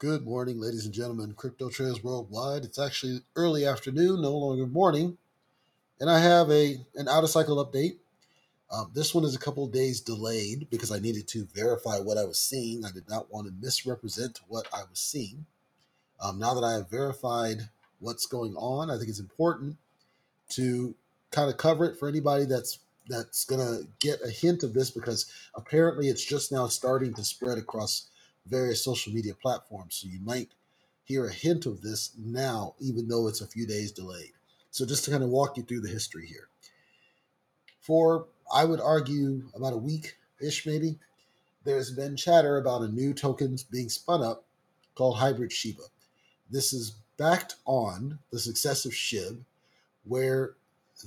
Good morning, ladies and gentlemen. Crypto Trades Worldwide. It's actually early afternoon, no longer morning, and I have a an out of cycle update. Um, this one is a couple days delayed because I needed to verify what I was seeing. I did not want to misrepresent what I was seeing. Um, now that I have verified what's going on, I think it's important to kind of cover it for anybody that's that's gonna get a hint of this because apparently it's just now starting to spread across various social media platforms. So you might hear a hint of this now, even though it's a few days delayed. So just to kind of walk you through the history here. For I would argue about a week ish maybe, there's been chatter about a new token being spun up called Hybrid Shiba. This is backed on the success of SHIB, where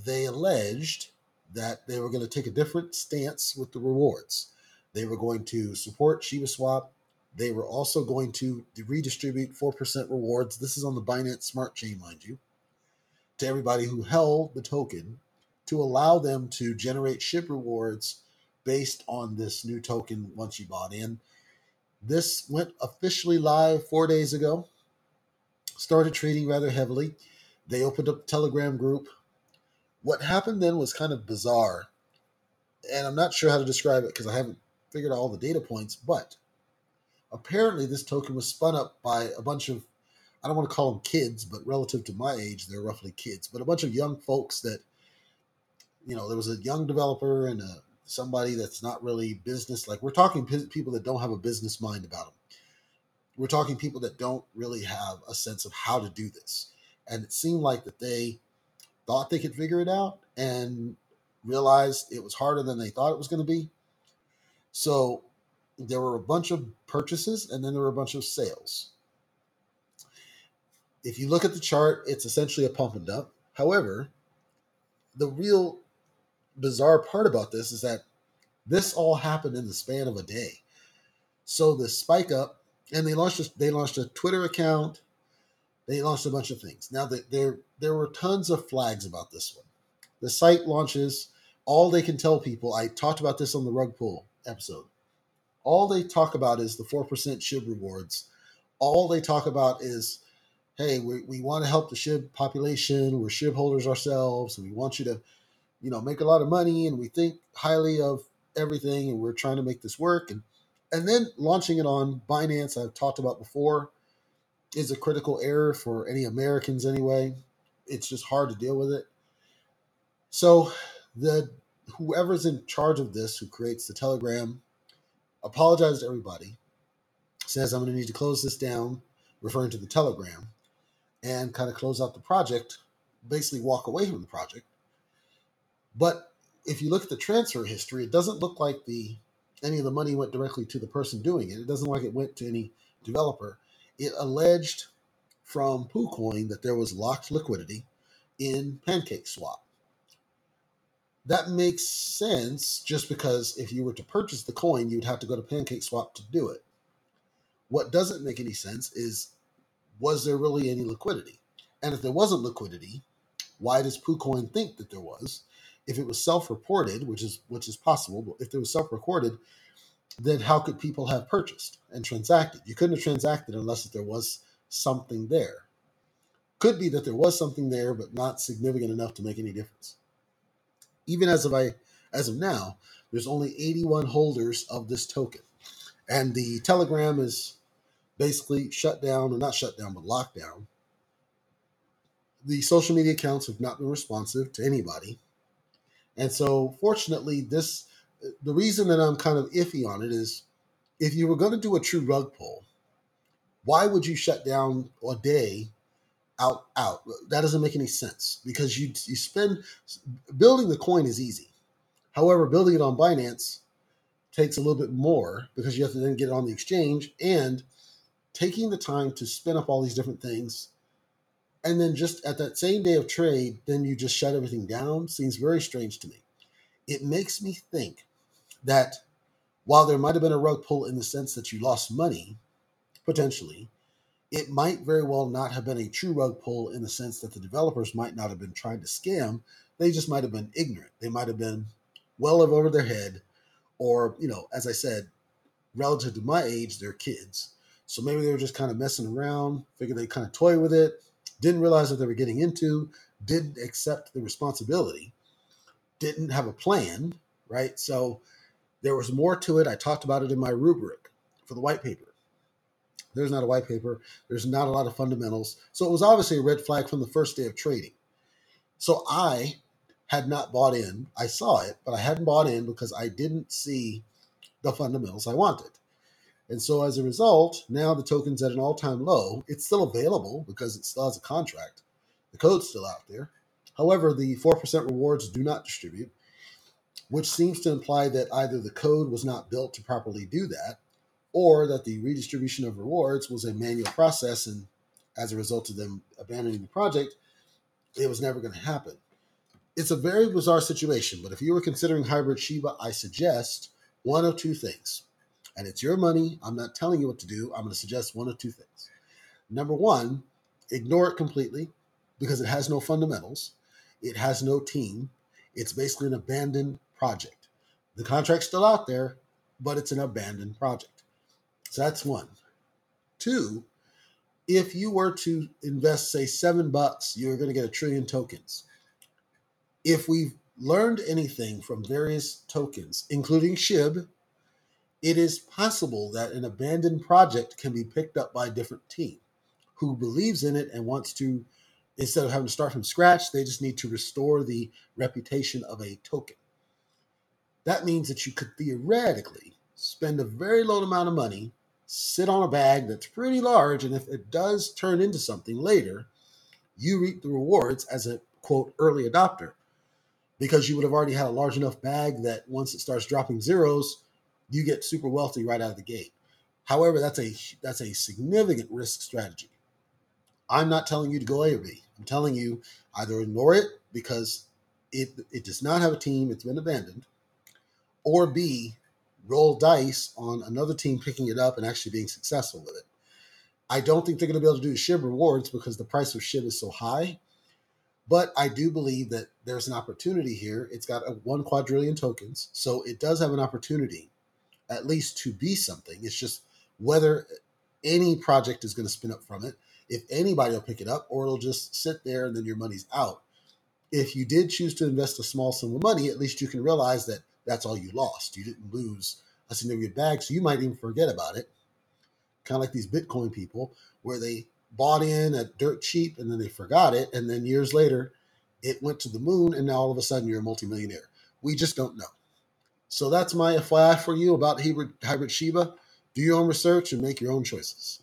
they alleged that they were going to take a different stance with the rewards. They were going to support Shiba Swap. They were also going to redistribute 4% rewards. This is on the Binance Smart Chain, mind you, to everybody who held the token to allow them to generate SHIB rewards based on this new token once you bought in. This went officially live four days ago, started trading rather heavily. They opened up Telegram group. What happened then was kind of bizarre. And I'm not sure how to describe it because I haven't figured out all the data points, but apparently this token was spun up by a bunch of I don't want to call them kids, but relative to my age, they're roughly kids, but a bunch of young folks that you know, there was a young developer and a, somebody that's not really business like we're talking people that don't have a business mind about them. We're talking people that don't really have a sense of how to do this. And it seemed like that they thought they could figure it out and realized it was harder than they thought it was going to be. So there were a bunch of purchases and then there were a bunch of sales. If you look at the chart, it's essentially a pump and dump. However, the real bizarre part about this is that this all happened in the span of a day. So the spike up, and they launched a, they launched a Twitter account. They launched a bunch of things. Now that there there were tons of flags about this one. The site launches. All they can tell people. I talked about this on the rug pull episode. All they talk about is the four percent SHIB rewards. All they talk about is, hey, we, we want to help the SHIB population. We're SHIB holders ourselves, and we want you to you know make a lot of money and we think highly of everything and we're trying to make this work and and then launching it on Binance I've talked about before is a critical error for any Americans anyway. It's just hard to deal with it. So the whoever's in charge of this who creates the telegram apologized to everybody says I'm going to need to close this down referring to the telegram and kind of close out the project basically walk away from the project but if you look at the transfer history, it doesn't look like the any of the money went directly to the person doing it. It doesn't look like it went to any developer. It alleged from PooCoin that there was locked liquidity in PancakeSwap. That makes sense just because if you were to purchase the coin, you'd have to go to PancakeSwap to do it. What doesn't make any sense is was there really any liquidity? And if there wasn't liquidity, why does PooCoin think that there was? if it was self-reported, which is which is possible, but if it was self-recorded, then how could people have purchased and transacted? You couldn't have transacted unless there was something there. Could be that there was something there, but not significant enough to make any difference. Even as of I as of now, there's only 81 holders of this token. And the Telegram is basically shut down, or not shut down, but locked down. The social media accounts have not been responsive to anybody and so, fortunately, this the reason that I'm kind of iffy on it is if you were going to do a true rug pull, why would you shut down a day out out? That doesn't make any sense because you you spend building the coin is easy. However, building it on Binance takes a little bit more because you have to then get it on the exchange and taking the time to spin up all these different things and then just at that same day of trade, then you just shut everything down seems very strange to me. It makes me think that while there might have been a rug pull in the sense that you lost money, potentially, it might very well not have been a true rug pull in the sense that the developers might not have been trying to scam. They just might have been ignorant. They might have been well over their head, or, you know, as I said, relative to my age, they're kids. So maybe they were just kind of messing around, figured they kind of toy with it, didn't realize what they were getting into, didn't accept the responsibility, didn't have a plan, right? So there was more to it. I talked about it in my rubric for the white paper. There's not a white paper. There's not a lot of fundamentals. So it was obviously a red flag from the first day of trading. So I had not bought in. I saw it, but I hadn't bought in because I didn't see the fundamentals I wanted. And so as a result, now the token's at an all-time low. It's still available because it still has a contract. The code's still out there. However, the 4% rewards do not distribute, which seems to imply that either the code was not built to properly do that, or that the redistribution of rewards was a manual process and as a result of them abandoning the project, it was never going to happen. It's a very bizarre situation, but if you were considering hybrid Shiba, I suggest one of two things. And it's your money. I'm not telling you what to do. I'm going to suggest one of two things. Number one, ignore it completely because it has no fundamentals, it has no team. It's basically an abandoned project. The contract's still out there, but it's an abandoned project. So that's one. Two, if you were to invest, say, seven bucks, you're going to get a trillion tokens. If we've learned anything from various tokens, including SHIB, it is possible that an abandoned project can be picked up by a different team who believes in it and wants to, instead of having to start from scratch, they just need to restore the reputation of a token. That means that you could theoretically spend a very low amount of money, sit on a bag that's pretty large, and if it does turn into something later, you reap the rewards as a quote early adopter because you would have already had a large enough bag that once it starts dropping zeros, you get super wealthy right out of the gate. However, that's a that's a significant risk strategy. I'm not telling you to go A or B. I'm telling you either ignore it because it it does not have a team, it's been abandoned, or B, roll dice on another team picking it up and actually being successful with it. I don't think they're going to be able to do SHIB rewards because the price of SHIB is so high. But I do believe that there's an opportunity here. It's got a one quadrillion tokens, so it does have an opportunity at least to be something. It's just whether any project is going to spin up from it, if anybody will pick it up, or it'll just sit there and then your money's out. If you did choose to invest a small sum of money, at least you can realize that that's all you lost. You didn't lose a significant bag, so you might even forget about it. Kind of like these Bitcoin people, where they bought in at dirt cheap and then they forgot it, and then years later, it went to the moon, and now all of a sudden you're a multimillionaire. We just don't know. So that's my FYI for you about hybrid, hybrid Shiba. Do your own research and make your own choices.